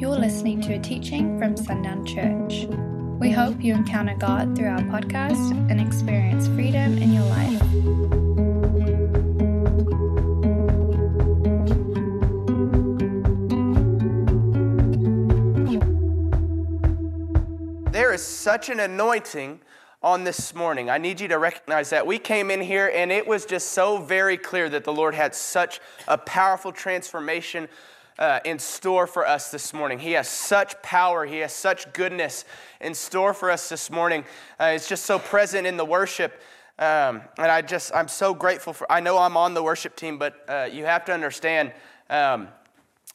You're listening to a teaching from Sundown Church. We hope you encounter God through our podcast and experience freedom in your life. There is such an anointing on this morning. I need you to recognize that. We came in here and it was just so very clear that the Lord had such a powerful transformation uh, in store for us this morning. He has such power, He has such goodness in store for us this morning. Uh, it's just so present in the worship. Um, and I just, I'm so grateful for, I know I'm on the worship team, but uh, you have to understand. Um,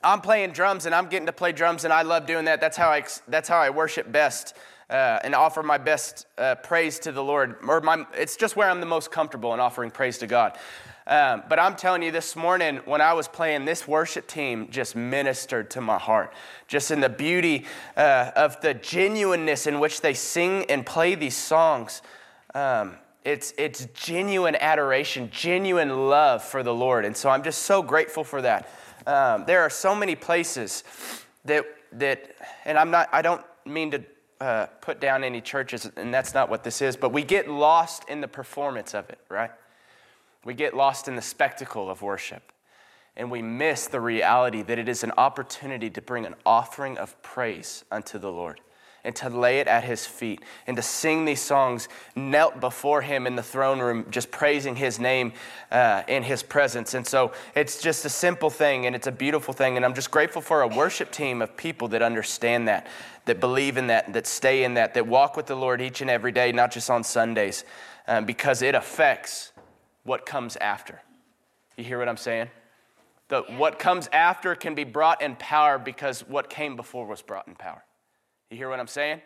I'm playing drums and I'm getting to play drums and I love doing that. That's how I, that's how I worship best uh, and offer my best uh, praise to the Lord. Or my, it's just where I'm the most comfortable in offering praise to God. Um, but I'm telling you, this morning when I was playing, this worship team just ministered to my heart. Just in the beauty uh, of the genuineness in which they sing and play these songs. Um, it's, it's genuine adoration, genuine love for the Lord. And so I'm just so grateful for that. Um, there are so many places that, that, and I'm not, I don't mean to uh, put down any churches, and that's not what this is, but we get lost in the performance of it, right? We get lost in the spectacle of worship. And we miss the reality that it is an opportunity to bring an offering of praise unto the Lord and to lay it at his feet and to sing these songs knelt before him in the throne room, just praising his name uh, in his presence. And so it's just a simple thing and it's a beautiful thing. And I'm just grateful for a worship team of people that understand that, that believe in that, that stay in that, that walk with the Lord each and every day, not just on Sundays, um, because it affects what comes after. You hear what I'm saying? The, what comes after can be brought in power because what came before was brought in power. You hear what I'm saying?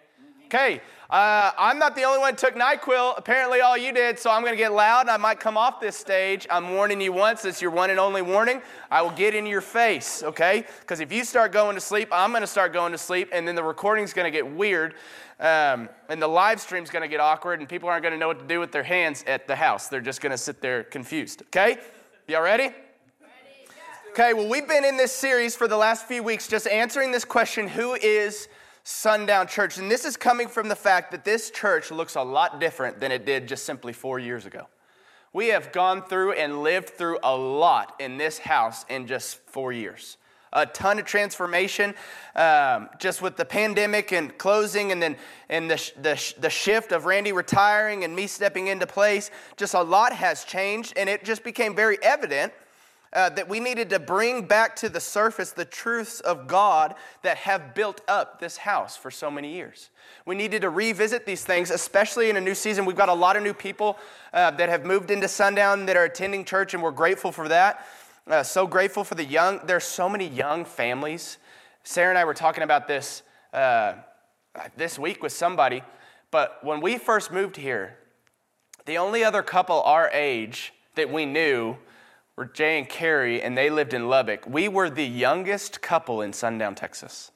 Okay, uh, I'm not the only one who took NyQuil. Apparently, all you did, so I'm going to get loud and I might come off this stage. I'm warning you once. It's your one and only warning. I will get in your face, okay? Because if you start going to sleep, I'm going to start going to sleep, and then the recording's going to get weird, um, and the live stream's going to get awkward, and people aren't going to know what to do with their hands at the house. They're just going to sit there confused, okay? Y'all ready? Okay, well, we've been in this series for the last few weeks just answering this question who is Sundown Church. And this is coming from the fact that this church looks a lot different than it did just simply four years ago. We have gone through and lived through a lot in this house in just four years. A ton of transformation, um, just with the pandemic and closing, and then and the, the, the shift of Randy retiring and me stepping into place. Just a lot has changed, and it just became very evident uh, that we needed to bring back to the surface the truths of God that have built up this house for so many years. We needed to revisit these things, especially in a new season. We've got a lot of new people uh, that have moved into Sundown that are attending church, and we're grateful for that. Uh, so grateful for the young. There's so many young families. Sarah and I were talking about this uh, this week with somebody, but when we first moved here, the only other couple our age that we knew were Jay and Carrie, and they lived in Lubbock. We were the youngest couple in Sundown, Texas.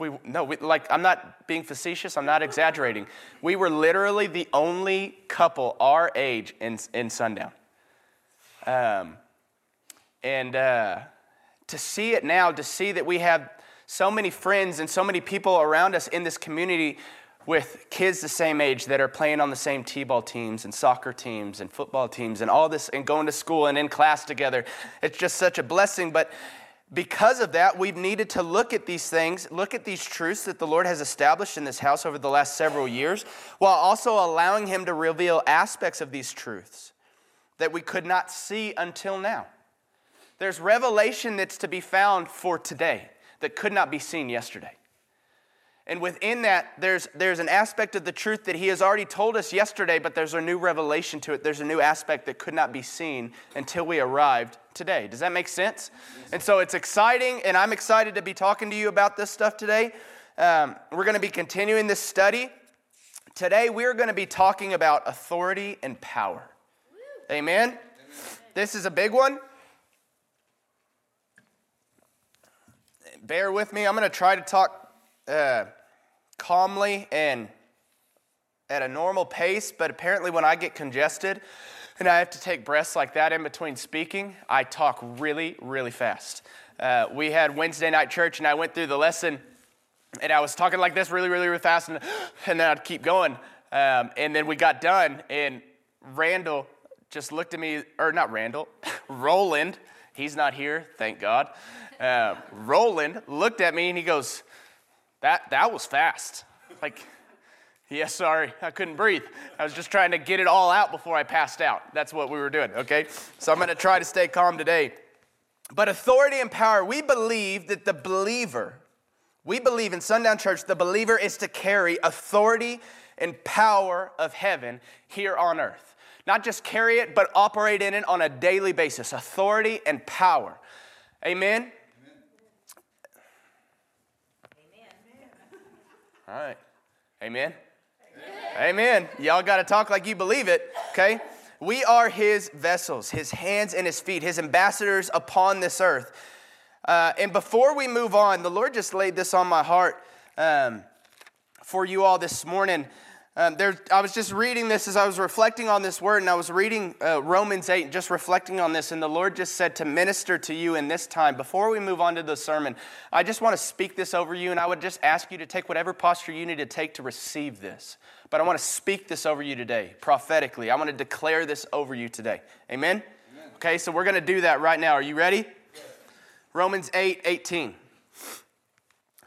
We, no, we, like, I'm not being facetious, I'm not exaggerating. We were literally the only couple our age in, in Sundown. Um, and uh, to see it now, to see that we have so many friends and so many people around us in this community with kids the same age that are playing on the same t-ball teams and soccer teams and football teams and all this and going to school and in class together. It's just such a blessing. But because of that we've needed to look at these things look at these truths that the lord has established in this house over the last several years while also allowing him to reveal aspects of these truths that we could not see until now. There's revelation that's to be found for today that could not be seen yesterday and within that, there's, there's an aspect of the truth that he has already told us yesterday, but there's a new revelation to it. There's a new aspect that could not be seen until we arrived today. Does that make sense? And so it's exciting, and I'm excited to be talking to you about this stuff today. Um, we're going to be continuing this study. Today, we're going to be talking about authority and power. Amen? Amen. This is a big one. Bear with me. I'm going to try to talk uh, calmly and at a normal pace, but apparently when I get congested and I have to take breaths like that in between speaking, I talk really, really fast. Uh, we had Wednesday night church, and I went through the lesson, and I was talking like this really, really, really fast, and, and then I'd keep going. Um, and then we got done, and Randall just looked at me, or not Randall, Roland, he's not here, thank God. Uh, Roland looked at me and he goes, that, that was fast. Like, yeah, sorry, I couldn't breathe. I was just trying to get it all out before I passed out. That's what we were doing, okay? So I'm gonna try to stay calm today. But authority and power, we believe that the believer, we believe in Sundown Church, the believer is to carry authority and power of heaven here on earth. Not just carry it, but operate in it on a daily basis. Authority and power. Amen? All right. Amen. Amen. Amen. Y'all got to talk like you believe it, okay? We are his vessels, his hands and his feet, his ambassadors upon this earth. Uh, and before we move on, the Lord just laid this on my heart um, for you all this morning. Um, there, I was just reading this as I was reflecting on this word, and I was reading uh, Romans 8 and just reflecting on this, and the Lord just said to minister to you in this time. Before we move on to the sermon, I just want to speak this over you, and I would just ask you to take whatever posture you need to take to receive this. But I want to speak this over you today, prophetically. I want to declare this over you today. Amen? Amen. Okay, so we're going to do that right now. Are you ready? Yes. Romans 8 18.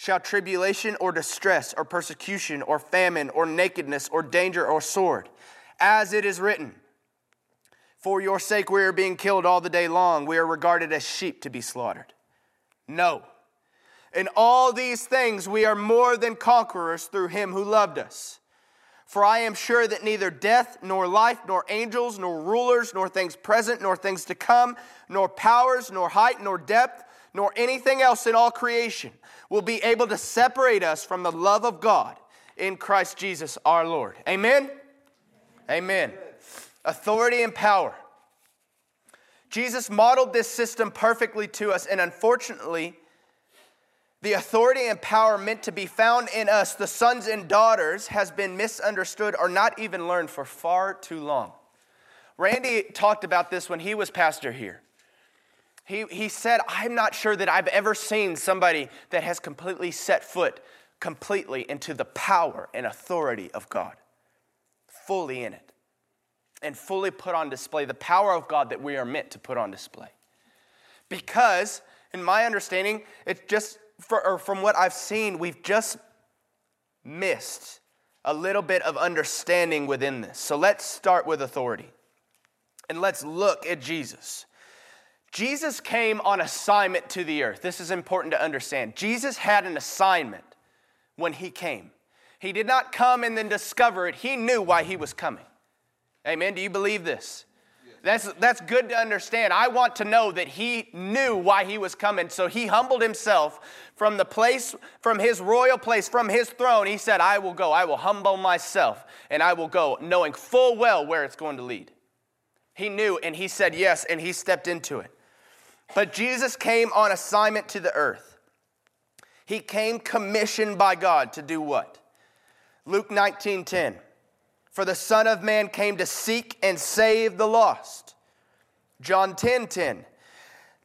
Shall tribulation or distress or persecution or famine or nakedness or danger or sword? As it is written, For your sake we are being killed all the day long. We are regarded as sheep to be slaughtered. No. In all these things we are more than conquerors through him who loved us. For I am sure that neither death, nor life, nor angels, nor rulers, nor things present, nor things to come, nor powers, nor height, nor depth, nor anything else in all creation will be able to separate us from the love of God in Christ Jesus our Lord. Amen? Amen. Authority and power. Jesus modeled this system perfectly to us, and unfortunately, the authority and power meant to be found in us, the sons and daughters, has been misunderstood or not even learned for far too long. Randy talked about this when he was pastor here. He, he said, I'm not sure that I've ever seen somebody that has completely set foot completely into the power and authority of God, fully in it, and fully put on display the power of God that we are meant to put on display. Because, in my understanding, it's just for, from what I've seen, we've just missed a little bit of understanding within this. So let's start with authority and let's look at Jesus. Jesus came on assignment to the earth. This is important to understand. Jesus had an assignment when he came. He did not come and then discover it, he knew why he was coming. Amen. Do you believe this? That's, that's good to understand. I want to know that he knew why he was coming. So he humbled himself from the place, from his royal place, from his throne. He said, I will go. I will humble myself and I will go, knowing full well where it's going to lead. He knew and he said yes and he stepped into it. But Jesus came on assignment to the earth. He came commissioned by God to do what? Luke 19 10. For the Son of Man came to seek and save the lost. John 10 10.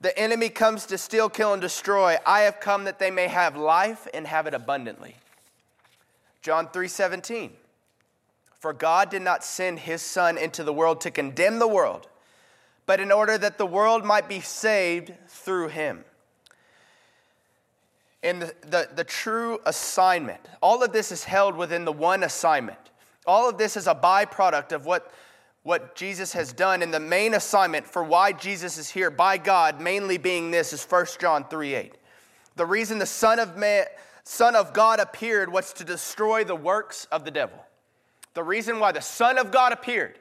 The enemy comes to steal, kill, and destroy. I have come that they may have life and have it abundantly. John 3 17. For God did not send his Son into the world to condemn the world, but in order that the world might be saved through him. And the, the, the true assignment, all of this is held within the one assignment all of this is a byproduct of what, what Jesus has done. And the main assignment for why Jesus is here by God, mainly being this, is 1 John 3 8. The reason the Son of, Man, Son of God appeared was to destroy the works of the devil. The reason why the Son of God appeared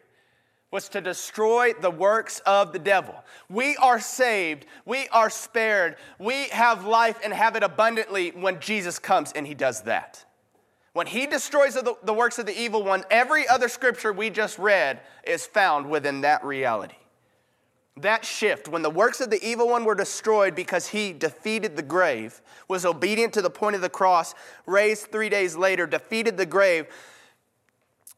was to destroy the works of the devil. We are saved, we are spared, we have life and have it abundantly when Jesus comes and he does that. When he destroys the, the works of the evil one, every other scripture we just read is found within that reality. That shift, when the works of the evil one were destroyed because he defeated the grave, was obedient to the point of the cross, raised three days later, defeated the grave,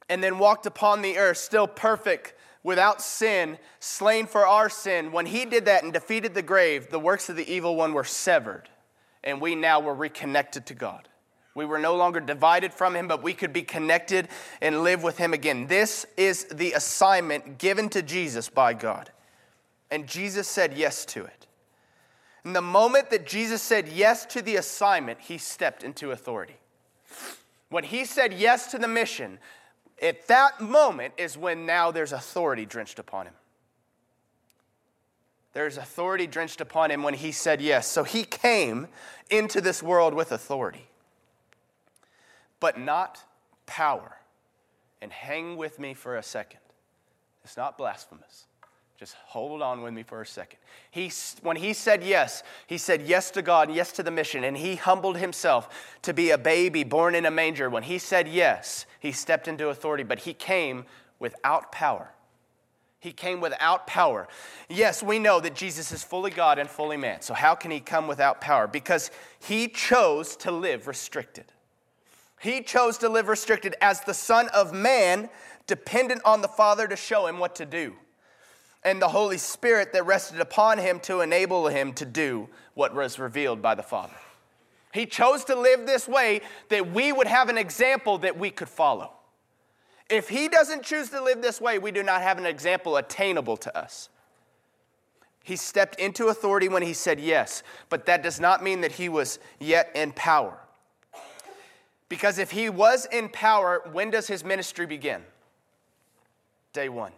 and then walked upon the earth, still perfect, without sin, slain for our sin. When he did that and defeated the grave, the works of the evil one were severed, and we now were reconnected to God. We were no longer divided from him, but we could be connected and live with him again. This is the assignment given to Jesus by God. And Jesus said yes to it. And the moment that Jesus said yes to the assignment, he stepped into authority. When he said yes to the mission, at that moment is when now there's authority drenched upon him. There's authority drenched upon him when he said yes. So he came into this world with authority but not power. And hang with me for a second. It's not blasphemous. Just hold on with me for a second. He, when he said yes, he said yes to God, yes to the mission, and he humbled himself to be a baby born in a manger. When he said yes, he stepped into authority, but he came without power. He came without power. Yes, we know that Jesus is fully God and fully man. So, how can he come without power? Because he chose to live restricted. He chose to live restricted as the Son of Man, dependent on the Father to show him what to do, and the Holy Spirit that rested upon him to enable him to do what was revealed by the Father. He chose to live this way that we would have an example that we could follow. If he doesn't choose to live this way, we do not have an example attainable to us. He stepped into authority when he said yes, but that does not mean that he was yet in power. Because if he was in power, when does his ministry begin? Day one.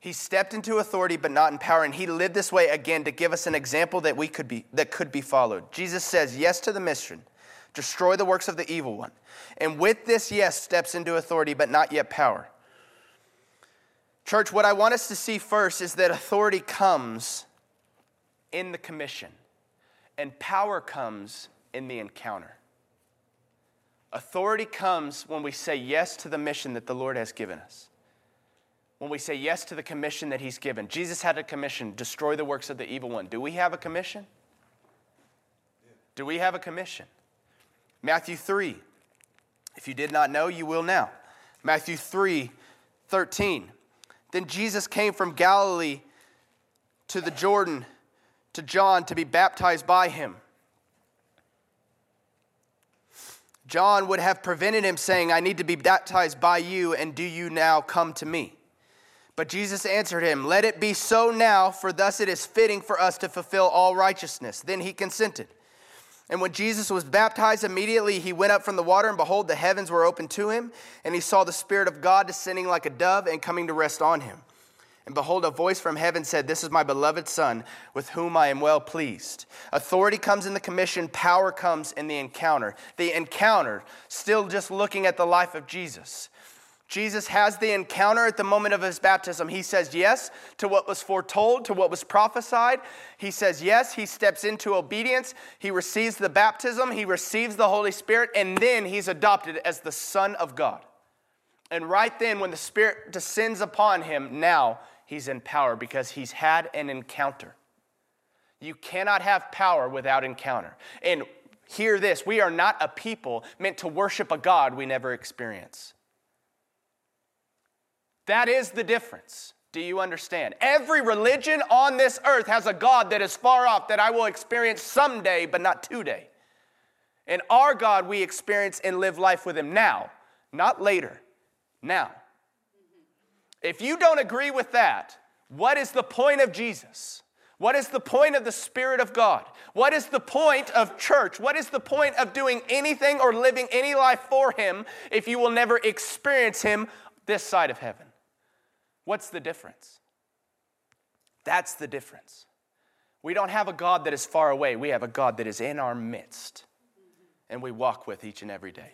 He stepped into authority but not in power, and he lived this way again to give us an example that we could be that could be followed. Jesus says yes to the mission, destroy the works of the evil one. And with this yes steps into authority but not yet power. Church, what I want us to see first is that authority comes in the commission, and power comes in the encounter. Authority comes when we say yes to the mission that the Lord has given us. When we say yes to the commission that He's given. Jesus had a commission destroy the works of the evil one. Do we have a commission? Do we have a commission? Matthew 3. If you did not know, you will now. Matthew 3 13. Then Jesus came from Galilee to the Jordan to John to be baptized by him. John would have prevented him, saying, I need to be baptized by you, and do you now come to me? But Jesus answered him, Let it be so now, for thus it is fitting for us to fulfill all righteousness. Then he consented. And when Jesus was baptized, immediately he went up from the water, and behold, the heavens were opened to him, and he saw the Spirit of God descending like a dove and coming to rest on him. And behold, a voice from heaven said, This is my beloved Son, with whom I am well pleased. Authority comes in the commission, power comes in the encounter. The encounter, still just looking at the life of Jesus. Jesus has the encounter at the moment of his baptism. He says yes to what was foretold, to what was prophesied. He says yes. He steps into obedience. He receives the baptism. He receives the Holy Spirit. And then he's adopted as the Son of God. And right then, when the Spirit descends upon him, now he's in power because he's had an encounter. You cannot have power without encounter. And hear this we are not a people meant to worship a God we never experience. That is the difference. Do you understand? Every religion on this earth has a God that is far off that I will experience someday, but not today. And our God we experience and live life with Him now, not later, now. If you don't agree with that, what is the point of Jesus? What is the point of the Spirit of God? What is the point of church? What is the point of doing anything or living any life for Him if you will never experience Him this side of heaven? What's the difference? That's the difference. We don't have a God that is far away, we have a God that is in our midst, and we walk with each and every day.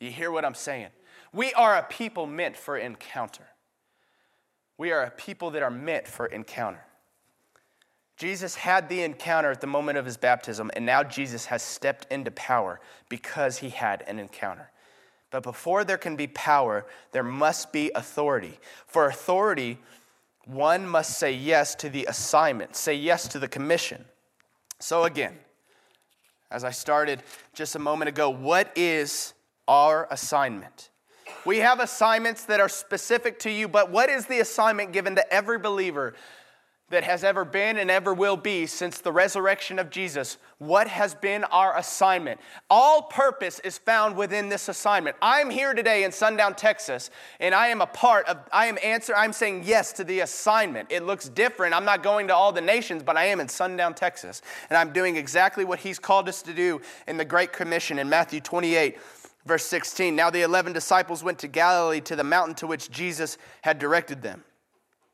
You hear what I'm saying? We are a people meant for encounter. We are a people that are meant for encounter. Jesus had the encounter at the moment of his baptism, and now Jesus has stepped into power because he had an encounter. But before there can be power, there must be authority. For authority, one must say yes to the assignment, say yes to the commission. So, again, as I started just a moment ago, what is our assignment? We have assignments that are specific to you, but what is the assignment given to every believer that has ever been and ever will be since the resurrection of Jesus. What has been our assignment? All purpose is found within this assignment. I'm here today in Sundown, Texas, and I am a part of, I am answer, I'm saying yes to the assignment. It looks different. I'm not going to all the nations, but I am in Sundown, Texas, and I'm doing exactly what He's called us to do in the Great Commission in Matthew 28. Verse 16 Now the 11 disciples went to Galilee to the mountain to which Jesus had directed them.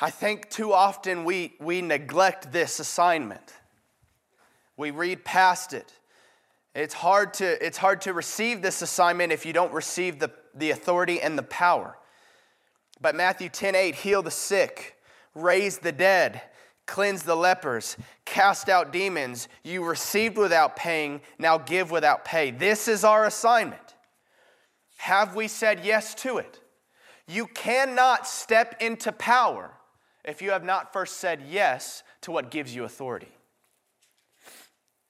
I think too often we, we neglect this assignment. We read past it. It's hard, to, it's hard to receive this assignment if you don't receive the, the authority and the power. But Matthew 10 8, heal the sick, raise the dead, cleanse the lepers, cast out demons. You received without paying, now give without pay. This is our assignment. Have we said yes to it? You cannot step into power if you have not first said yes to what gives you authority.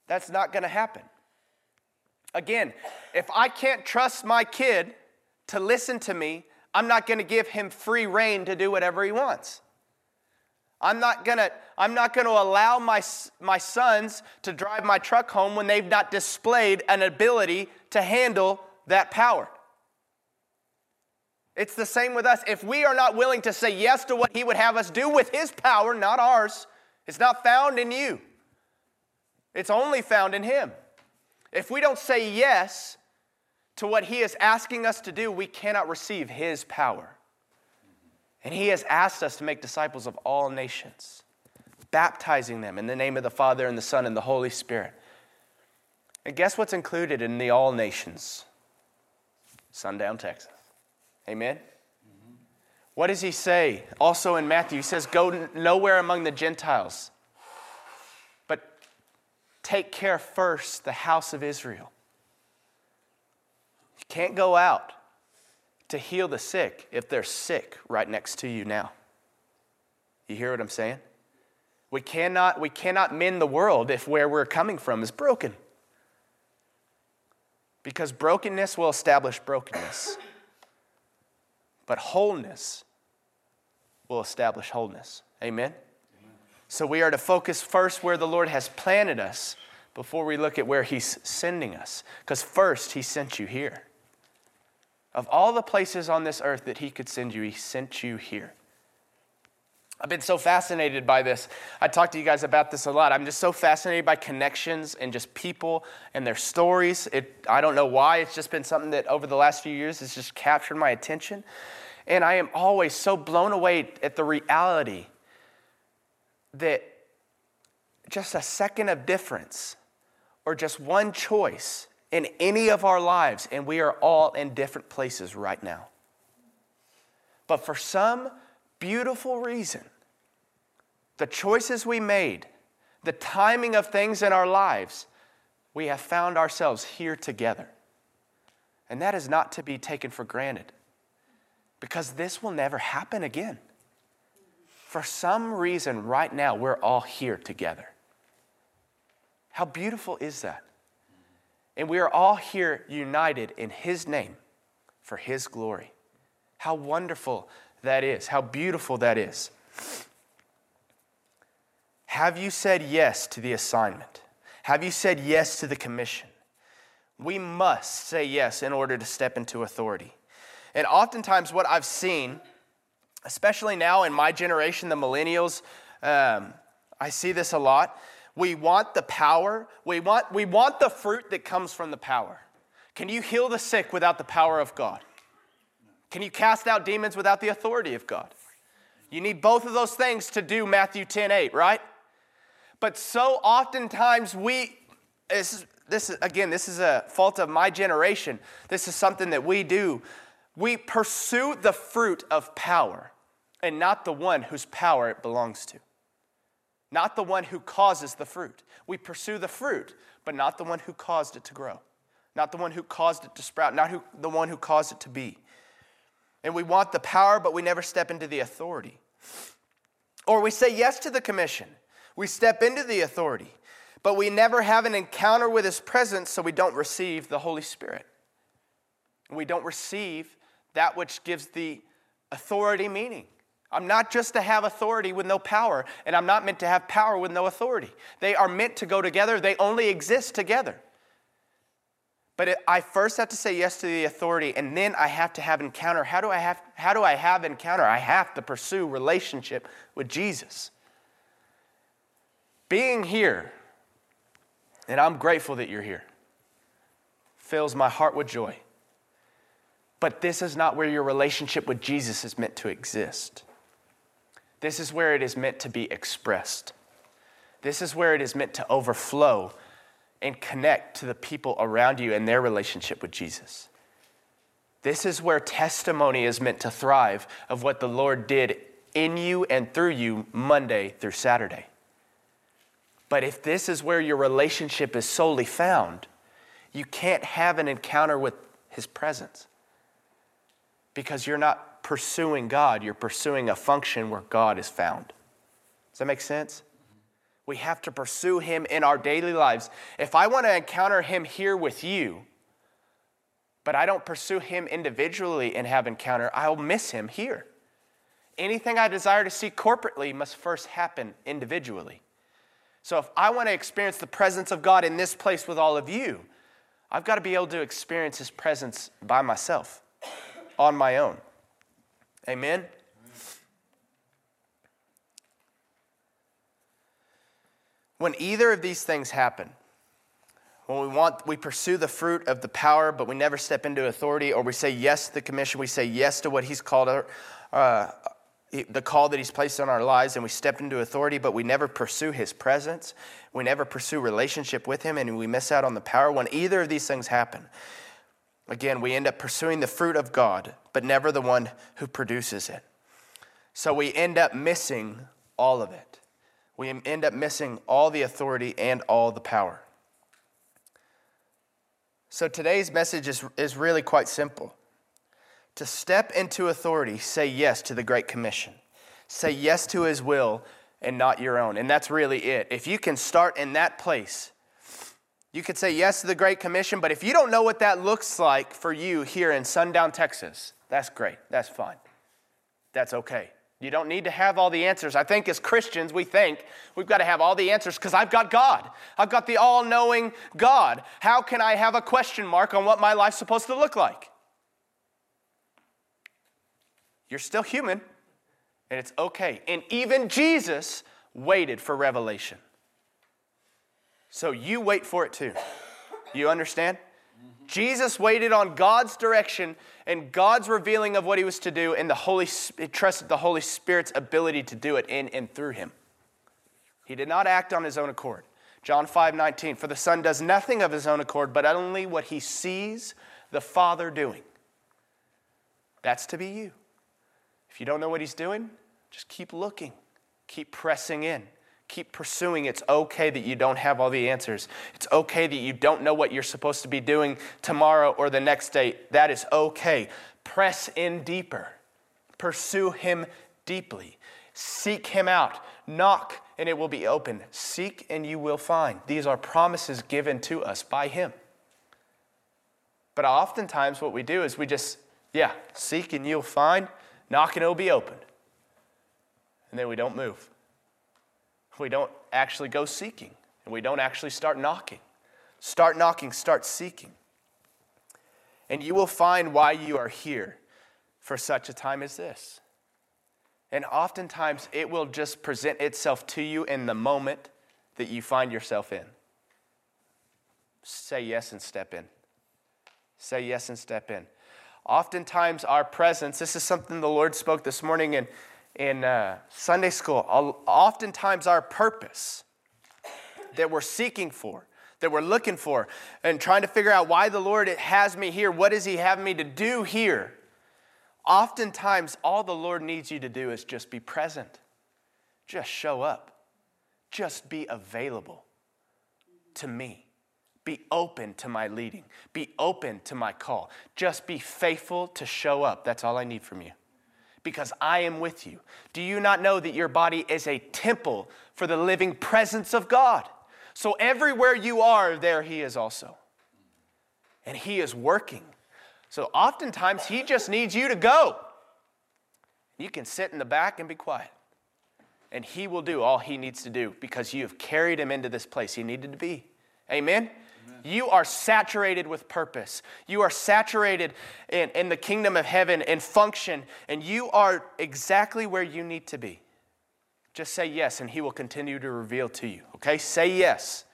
That's not going to happen. Again, if I can't trust my kid to listen to me, I'm not going to give him free rein to do whatever he wants. I'm not going to I'm not going to allow my my sons to drive my truck home when they've not displayed an ability to handle that power. It's the same with us. If we are not willing to say yes to what He would have us do with His power, not ours, it's not found in you, it's only found in Him. If we don't say yes to what He is asking us to do, we cannot receive His power. And He has asked us to make disciples of all nations, baptizing them in the name of the Father and the Son and the Holy Spirit. And guess what's included in the all nations? Sundown, Texas. Amen? Mm-hmm. What does he say? Also in Matthew, he says, Go nowhere among the Gentiles, but take care first the house of Israel. You can't go out to heal the sick if they're sick right next to you now. You hear what I'm saying? We cannot, we cannot mend the world if where we're coming from is broken. Because brokenness will establish brokenness. But wholeness will establish wholeness. Amen? Amen? So we are to focus first where the Lord has planted us before we look at where He's sending us. Because first, He sent you here. Of all the places on this earth that He could send you, He sent you here. I've been so fascinated by this. I talk to you guys about this a lot. I'm just so fascinated by connections and just people and their stories. It, I don't know why. It's just been something that over the last few years has just captured my attention. And I am always so blown away at the reality that just a second of difference or just one choice in any of our lives, and we are all in different places right now. But for some beautiful reason, the choices we made, the timing of things in our lives, we have found ourselves here together. And that is not to be taken for granted because this will never happen again. For some reason, right now, we're all here together. How beautiful is that? And we are all here united in His name for His glory. How wonderful that is. How beautiful that is. Have you said yes to the assignment? Have you said yes to the commission? We must say yes in order to step into authority. And oftentimes, what I've seen, especially now in my generation, the millennials, um, I see this a lot. We want the power, we want, we want the fruit that comes from the power. Can you heal the sick without the power of God? Can you cast out demons without the authority of God? You need both of those things to do Matthew 10 8, right? But so oftentimes we, this is, this again, this is a fault of my generation. This is something that we do. We pursue the fruit of power and not the one whose power it belongs to. Not the one who causes the fruit. We pursue the fruit, but not the one who caused it to grow. Not the one who caused it to sprout, not who, the one who caused it to be. And we want the power, but we never step into the authority. Or we say yes to the commission, we step into the authority, but we never have an encounter with His presence, so we don't receive the Holy Spirit. We don't receive that which gives the authority meaning. I'm not just to have authority with no power, and I'm not meant to have power with no authority. They are meant to go together, they only exist together. But it, I first have to say yes to the authority, and then I have to have encounter. How do I have, how do I have encounter? I have to pursue relationship with Jesus being here, and I'm grateful that you're here, fills my heart with joy. But this is not where your relationship with Jesus is meant to exist. This is where it is meant to be expressed. This is where it is meant to overflow and connect to the people around you and their relationship with Jesus. This is where testimony is meant to thrive of what the Lord did in you and through you Monday through Saturday. But if this is where your relationship is solely found, you can't have an encounter with His presence because you're not pursuing God, you're pursuing a function where God is found. Does that make sense? We have to pursue Him in our daily lives. If I want to encounter Him here with you, but I don't pursue Him individually and have encounter, I'll miss Him here. Anything I desire to see corporately must first happen individually. So if I want to experience the presence of God in this place with all of you, I've got to be able to experience His presence by myself, on my own. Amen? When either of these things happen, when we want we pursue the fruit of the power but we never step into authority or we say yes to the commission we say yes to what he's called uh, the call that He's placed on our lives and we step into authority, but we never pursue His presence. We never pursue relationship with Him and we miss out on the power. When either of these things happen, again, we end up pursuing the fruit of God, but never the one who produces it. So we end up missing all of it. We end up missing all the authority and all the power. So today's message is, is really quite simple. To step into authority, say yes to the Great Commission. Say yes to His will and not your own. And that's really it. If you can start in that place, you could say yes to the Great Commission, but if you don't know what that looks like for you here in Sundown, Texas, that's great. That's fine. That's okay. You don't need to have all the answers. I think as Christians, we think we've got to have all the answers because I've got God. I've got the all knowing God. How can I have a question mark on what my life's supposed to look like? You're still human, and it's okay. And even Jesus waited for revelation. So you wait for it too. You understand? Jesus waited on God's direction and God's revealing of what he was to do, and the Holy trusted the Holy Spirit's ability to do it in and through him. He did not act on his own accord. John 5 19, for the Son does nothing of his own accord, but only what he sees the Father doing. That's to be you. If you don't know what he's doing, just keep looking, keep pressing in. Keep pursuing. It's okay that you don't have all the answers. It's okay that you don't know what you're supposed to be doing tomorrow or the next day. That is okay. Press in deeper. Pursue Him deeply. Seek Him out. Knock and it will be open. Seek and you will find. These are promises given to us by Him. But oftentimes, what we do is we just, yeah, seek and you'll find, knock and it'll be opened. And then we don't move we don't actually go seeking and we don't actually start knocking. Start knocking, start seeking. And you will find why you are here for such a time as this. And oftentimes it will just present itself to you in the moment that you find yourself in. Say yes and step in. Say yes and step in. Oftentimes, our presence, this is something the Lord spoke this morning in in uh, Sunday school, oftentimes our purpose that we're seeking for, that we're looking for, and trying to figure out why the Lord has me here, what does He have me to do here? Oftentimes, all the Lord needs you to do is just be present, just show up, just be available to me. Be open to my leading. Be open to my call. Just be faithful to show up. That's all I need from you because I am with you. Do you not know that your body is a temple for the living presence of God? So everywhere you are, there He is also. And He is working. So oftentimes, He just needs you to go. You can sit in the back and be quiet. And He will do all He needs to do because you have carried Him into this place He needed to be. Amen? You are saturated with purpose. You are saturated in, in the kingdom of heaven and function, and you are exactly where you need to be. Just say yes, and He will continue to reveal to you. Okay? Say yes.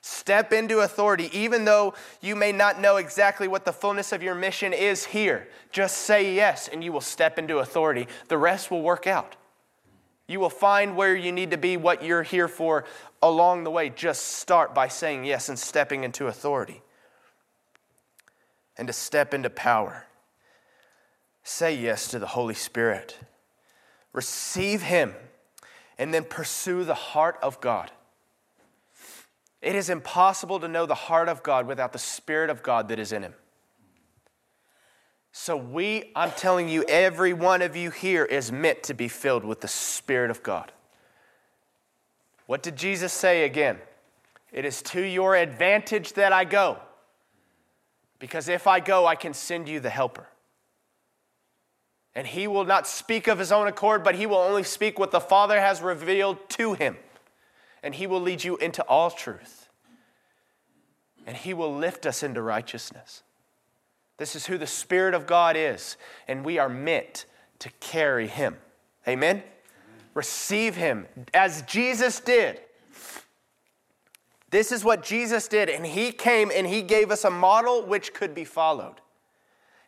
Step into authority, even though you may not know exactly what the fullness of your mission is here. Just say yes, and you will step into authority. The rest will work out. You will find where you need to be, what you're here for along the way. Just start by saying yes and stepping into authority and to step into power. Say yes to the Holy Spirit. Receive Him and then pursue the heart of God. It is impossible to know the heart of God without the Spirit of God that is in Him. So, we, I'm telling you, every one of you here is meant to be filled with the Spirit of God. What did Jesus say again? It is to your advantage that I go. Because if I go, I can send you the helper. And he will not speak of his own accord, but he will only speak what the Father has revealed to him. And he will lead you into all truth. And he will lift us into righteousness. This is who the Spirit of God is, and we are meant to carry Him. Amen? Amen? Receive Him as Jesus did. This is what Jesus did, and He came and He gave us a model which could be followed.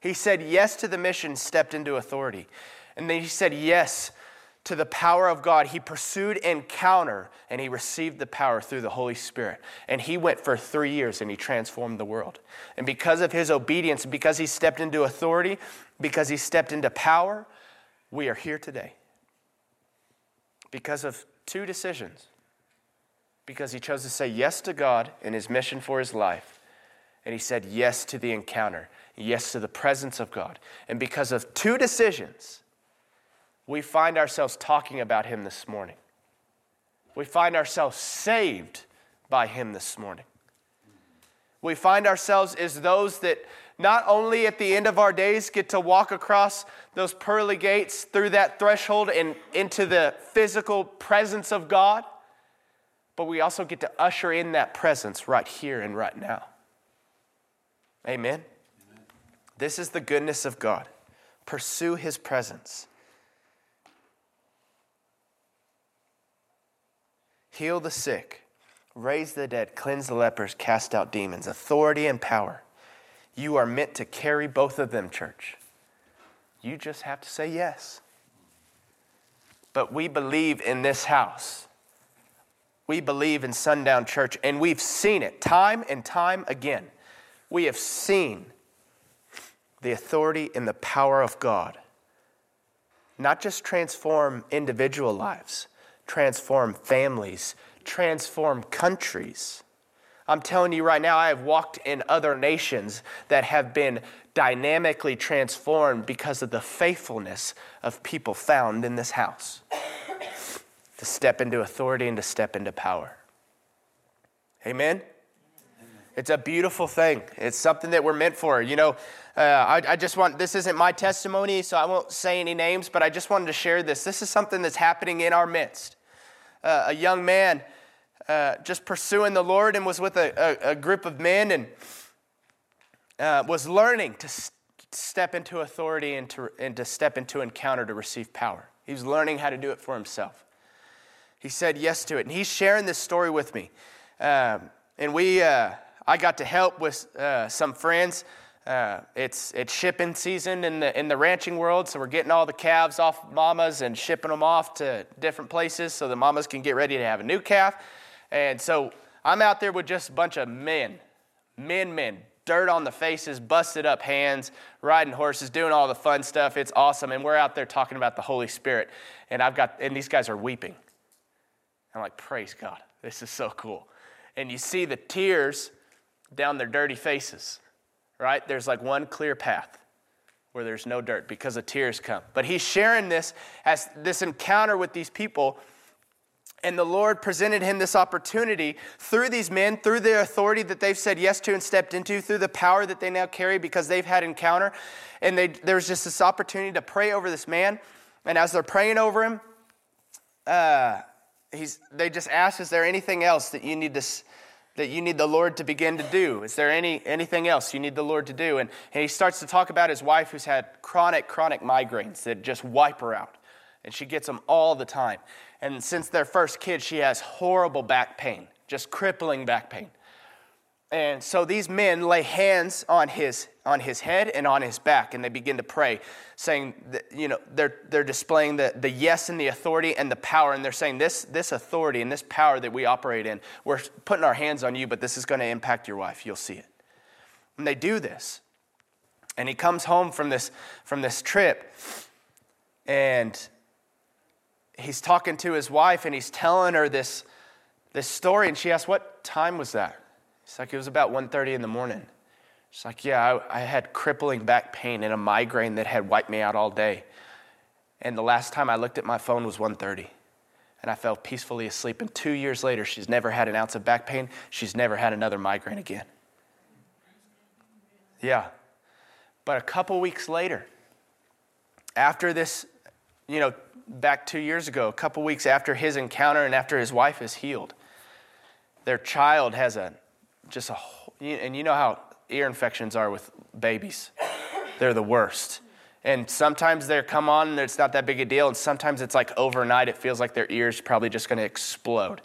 He said yes to the mission, stepped into authority. And then He said yes to the power of God. He pursued encounter and he received the power through the Holy Spirit. And he went for three years and he transformed the world. And because of his obedience, because he stepped into authority, because he stepped into power, we are here today. Because of two decisions. Because he chose to say yes to God and his mission for his life, And he said yes to the encounter, yes to the presence of God. And because of two decisions, we find ourselves talking about him this morning. We find ourselves saved by him this morning. We find ourselves as those that not only at the end of our days get to walk across those pearly gates through that threshold and into the physical presence of God, but we also get to usher in that presence right here and right now. Amen. Amen. This is the goodness of God. Pursue his presence. Heal the sick, raise the dead, cleanse the lepers, cast out demons, authority and power. You are meant to carry both of them, church. You just have to say yes. But we believe in this house. We believe in Sundown Church, and we've seen it time and time again. We have seen the authority and the power of God not just transform individual lives, transform families, transform countries. I'm telling you right now, I have walked in other nations that have been dynamically transformed because of the faithfulness of people found in this house to step into authority and to step into power. Amen? It's a beautiful thing. It's something that we're meant for. You know, uh, I, I, just want, this isn't my testimony, so I won't say any names, but I just wanted to share this. This is something that's happening in our midst. Uh, a young man uh, just pursuing the Lord and was with a, a, a group of men and uh, was learning to st- step into authority and to, and to step into encounter to receive power. He was learning how to do it for himself. He said yes to it. And he's sharing this story with me. Um, and we, uh, I got to help with uh, some friends. Uh, it's, it's shipping season in the, in the ranching world, so we're getting all the calves off mamas and shipping them off to different places so the mamas can get ready to have a new calf. And so I'm out there with just a bunch of men, men, men, dirt on the faces, busted up hands, riding horses, doing all the fun stuff. It's awesome. And we're out there talking about the Holy Spirit. And I've got, and these guys are weeping. I'm like, praise God. This is so cool. And you see the tears down their dirty faces, right? There's like one clear path where there's no dirt because the tears come. But he's sharing this as this encounter with these people. And the Lord presented him this opportunity through these men, through the authority that they've said yes to and stepped into, through the power that they now carry because they've had encounter. And they, there's just this opportunity to pray over this man. And as they're praying over him, uh, he's, they just ask, Is there anything else that you need to? That you need the Lord to begin to do? Is there any, anything else you need the Lord to do? And, and he starts to talk about his wife who's had chronic, chronic migraines that just wipe her out. And she gets them all the time. And since their first kid, she has horrible back pain, just crippling back pain. And so these men lay hands on his, on his head and on his back, and they begin to pray, saying, that, you know, they're, they're displaying the, the yes and the authority and the power. And they're saying, this, this authority and this power that we operate in, we're putting our hands on you, but this is going to impact your wife. You'll see it. And they do this. And he comes home from this, from this trip, and he's talking to his wife, and he's telling her this, this story. And she asks, What time was that? It's like, it was about 1.30 in the morning. It's like, yeah, I, I had crippling back pain and a migraine that had wiped me out all day. And the last time I looked at my phone was 1.30. And I fell peacefully asleep. And two years later, she's never had an ounce of back pain. She's never had another migraine again. Yeah. But a couple weeks later, after this, you know, back two years ago, a couple weeks after his encounter and after his wife is healed, their child has a just a, and you know how ear infections are with babies. They're the worst. And sometimes they come on and it's not that big a deal. And sometimes it's like overnight, it feels like their ears probably just going to explode.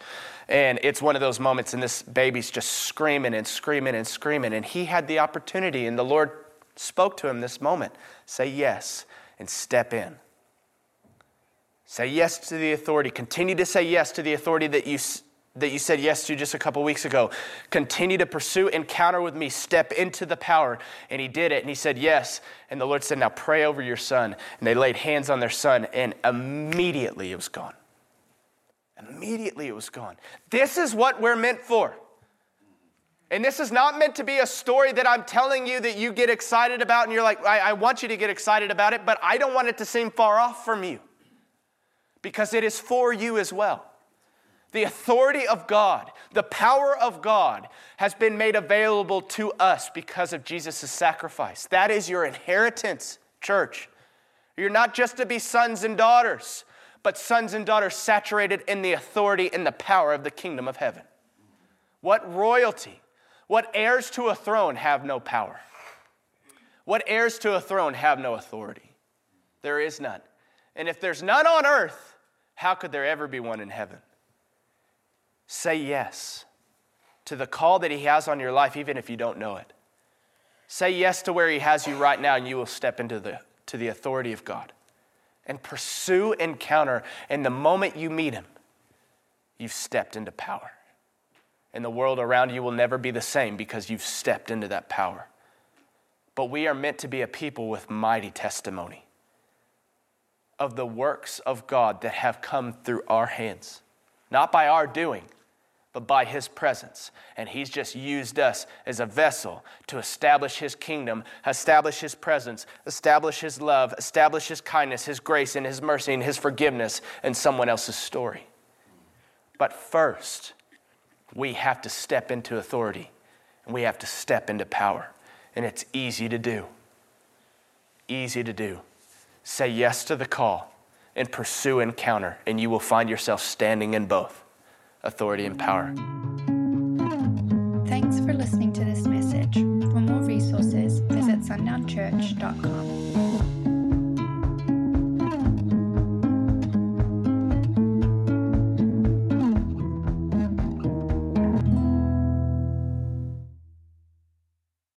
And it's one of those moments, and this baby's just screaming and screaming and screaming. And he had the opportunity, and the Lord spoke to him this moment say yes and step in. Say yes to the authority. Continue to say yes to the authority that you that you said yes to just a couple weeks ago. Continue to pursue encounter with me. Step into the power. And he did it. And he said yes. And the Lord said, Now pray over your son. And they laid hands on their son, and immediately it was gone. Immediately it was gone. This is what we're meant for. And this is not meant to be a story that I'm telling you that you get excited about and you're like, I, I, want you to get excited about it, but I don't want it to seem far off from you because it is for you as well. The authority of God, the power of God has been made available to us because of Jesus' sacrifice. That is your inheritance, church. You're not just to be sons and daughters, but sons and daughters saturated in the authority and the power of the kingdom of heaven. What royalty, what heirs to a throne have no power? What heirs to a throne have no authority? There is none. And if there's none on earth, how could there ever be one in heaven? Say yes to the call that He has on your life, even if you don't know it. Say yes to where He has you right now, and you will step into the, to the authority of God. And pursue encounter. And the moment you meet Him, you've stepped into power and the world around you will never be the same because you've stepped into that power. But we are meant to be a people with mighty testimony of the works of God that have come through our hands, not by our doing, but by His presence. And He's just used us as a vessel to establish His kingdom, establish His presence, establish His love, establish His kindness, His grace, and His mercy, and His forgiveness in someone else's story. But first, we have to step into authority and we have to step into power. And it's easy to do. Easy to do. Say yes to the call and pursue encounter, and you will find yourself standing in both authority and power. Thanks for listening to this message. For more resources, visit sundownchurch.com.